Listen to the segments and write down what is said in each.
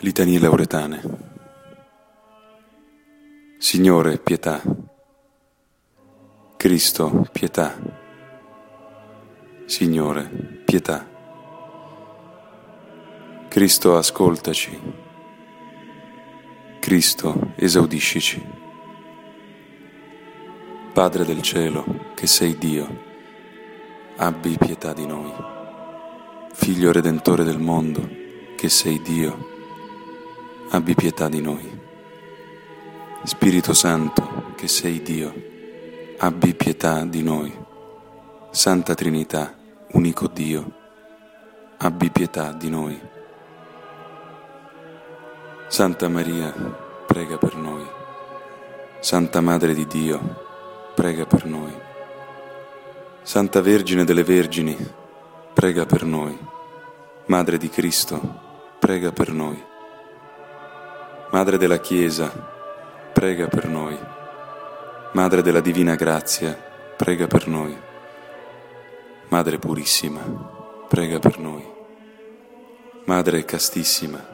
Litanie lauretane. Signore, pietà. Cristo, pietà. Signore, pietà. Cristo, ascoltaci. Cristo, esaudiscici. Padre del cielo, che sei Dio, abbi pietà di noi. Figlio redentore del mondo, che sei Dio, abbi pietà di noi. Spirito Santo, che sei Dio, abbi pietà di noi. Santa Trinità, unico Dio, abbi pietà di noi. Santa Maria, prega per noi. Santa Madre di Dio, prega per noi. Santa Vergine delle Vergini, prega per noi. Madre di Cristo, prega per noi. Madre della Chiesa, prega per noi. Madre della Divina Grazia, prega per noi. Madre Purissima, prega per noi. Madre Castissima,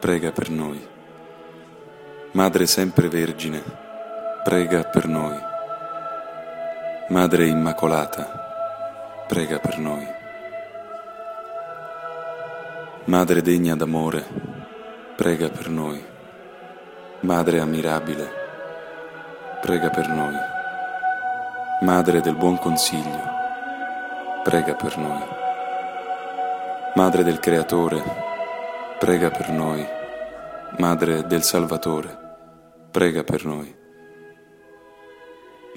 prega per noi. Madre Sempre Vergine, prega per noi. Madre Immacolata, prega per noi. Madre degna d'amore, prega per noi. Madre ammirabile, prega per noi. Madre del buon consiglio, prega per noi. Madre del Creatore, prega per noi. Madre del Salvatore, prega per noi.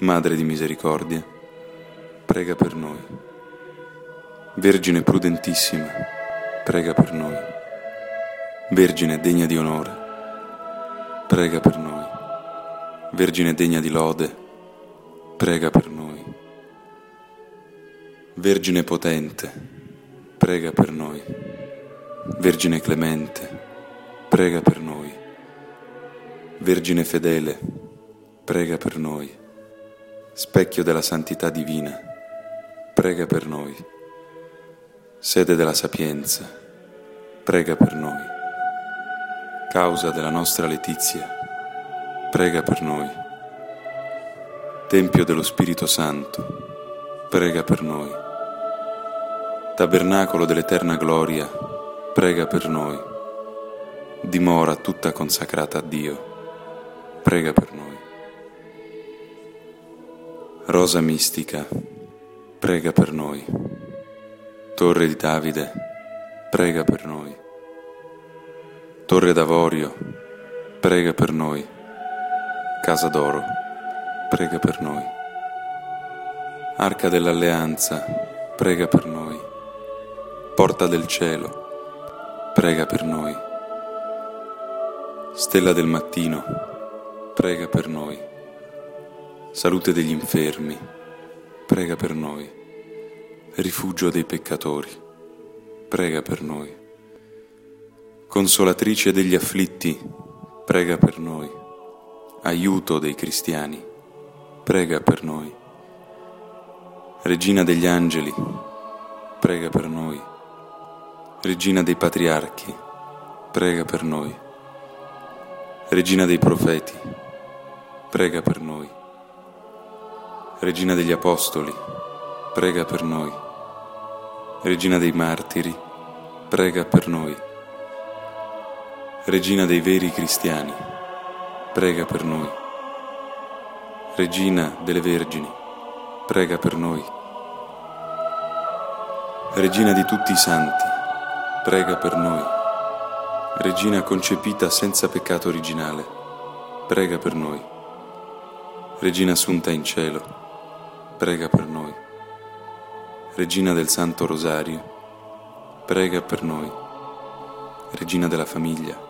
Madre di misericordia, prega per noi. Vergine prudentissima, prega per noi. Vergine degna di onore, prega per noi. Vergine degna di lode, prega per noi. Vergine potente, prega per noi. Vergine clemente, prega per noi. Vergine fedele, prega per noi. Specchio della santità divina, prega per noi. Sede della sapienza, prega per noi causa della nostra letizia, prega per noi. Tempio dello Spirito Santo, prega per noi. Tabernacolo dell'eterna gloria, prega per noi. Dimora tutta consacrata a Dio, prega per noi. Rosa mistica, prega per noi. Torre di Davide, prega per noi. Torre d'Avorio, prega per noi. Casa d'Oro, prega per noi. Arca dell'Alleanza, prega per noi. Porta del Cielo, prega per noi. Stella del Mattino, prega per noi. Salute degli infermi, prega per noi. Rifugio dei peccatori, prega per noi. Consolatrice degli afflitti, prega per noi. Aiuto dei cristiani, prega per noi. Regina degli angeli, prega per noi. Regina dei patriarchi, prega per noi. Regina dei profeti, prega per noi. Regina degli apostoli, prega per noi. Regina dei martiri, prega per noi. Regina dei veri cristiani, prega per noi. Regina delle Vergini, prega per noi. Regina di tutti i santi, prega per noi. Regina concepita senza peccato originale, prega per noi. Regina assunta in cielo, prega per noi. Regina del Santo Rosario, prega per noi. Regina della famiglia,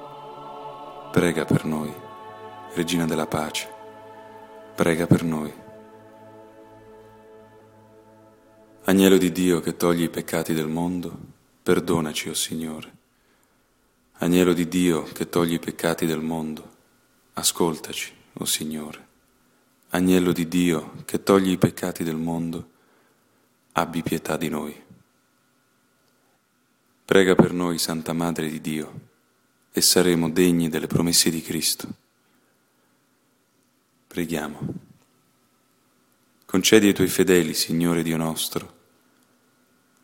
prega per noi. Regina della pace, prega per noi. Agnello di Dio che togli i peccati del mondo, perdonaci, o oh Signore. Agnello di Dio che togli i peccati del mondo, ascoltaci, o oh Signore. Agnello di Dio che togli i peccati del mondo, abbi pietà di noi. Prega per noi, Santa Madre di Dio e saremo degni delle promesse di Cristo. Preghiamo. Concedi ai tuoi fedeli, Signore Dio nostro,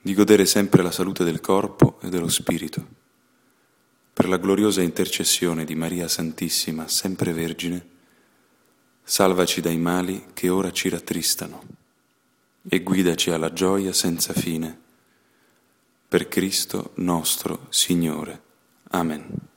di godere sempre la salute del corpo e dello spirito, per la gloriosa intercessione di Maria Santissima, sempre Vergine, salvaci dai mali che ora ci rattristano e guidaci alla gioia senza fine. Per Cristo nostro Signore. Amen.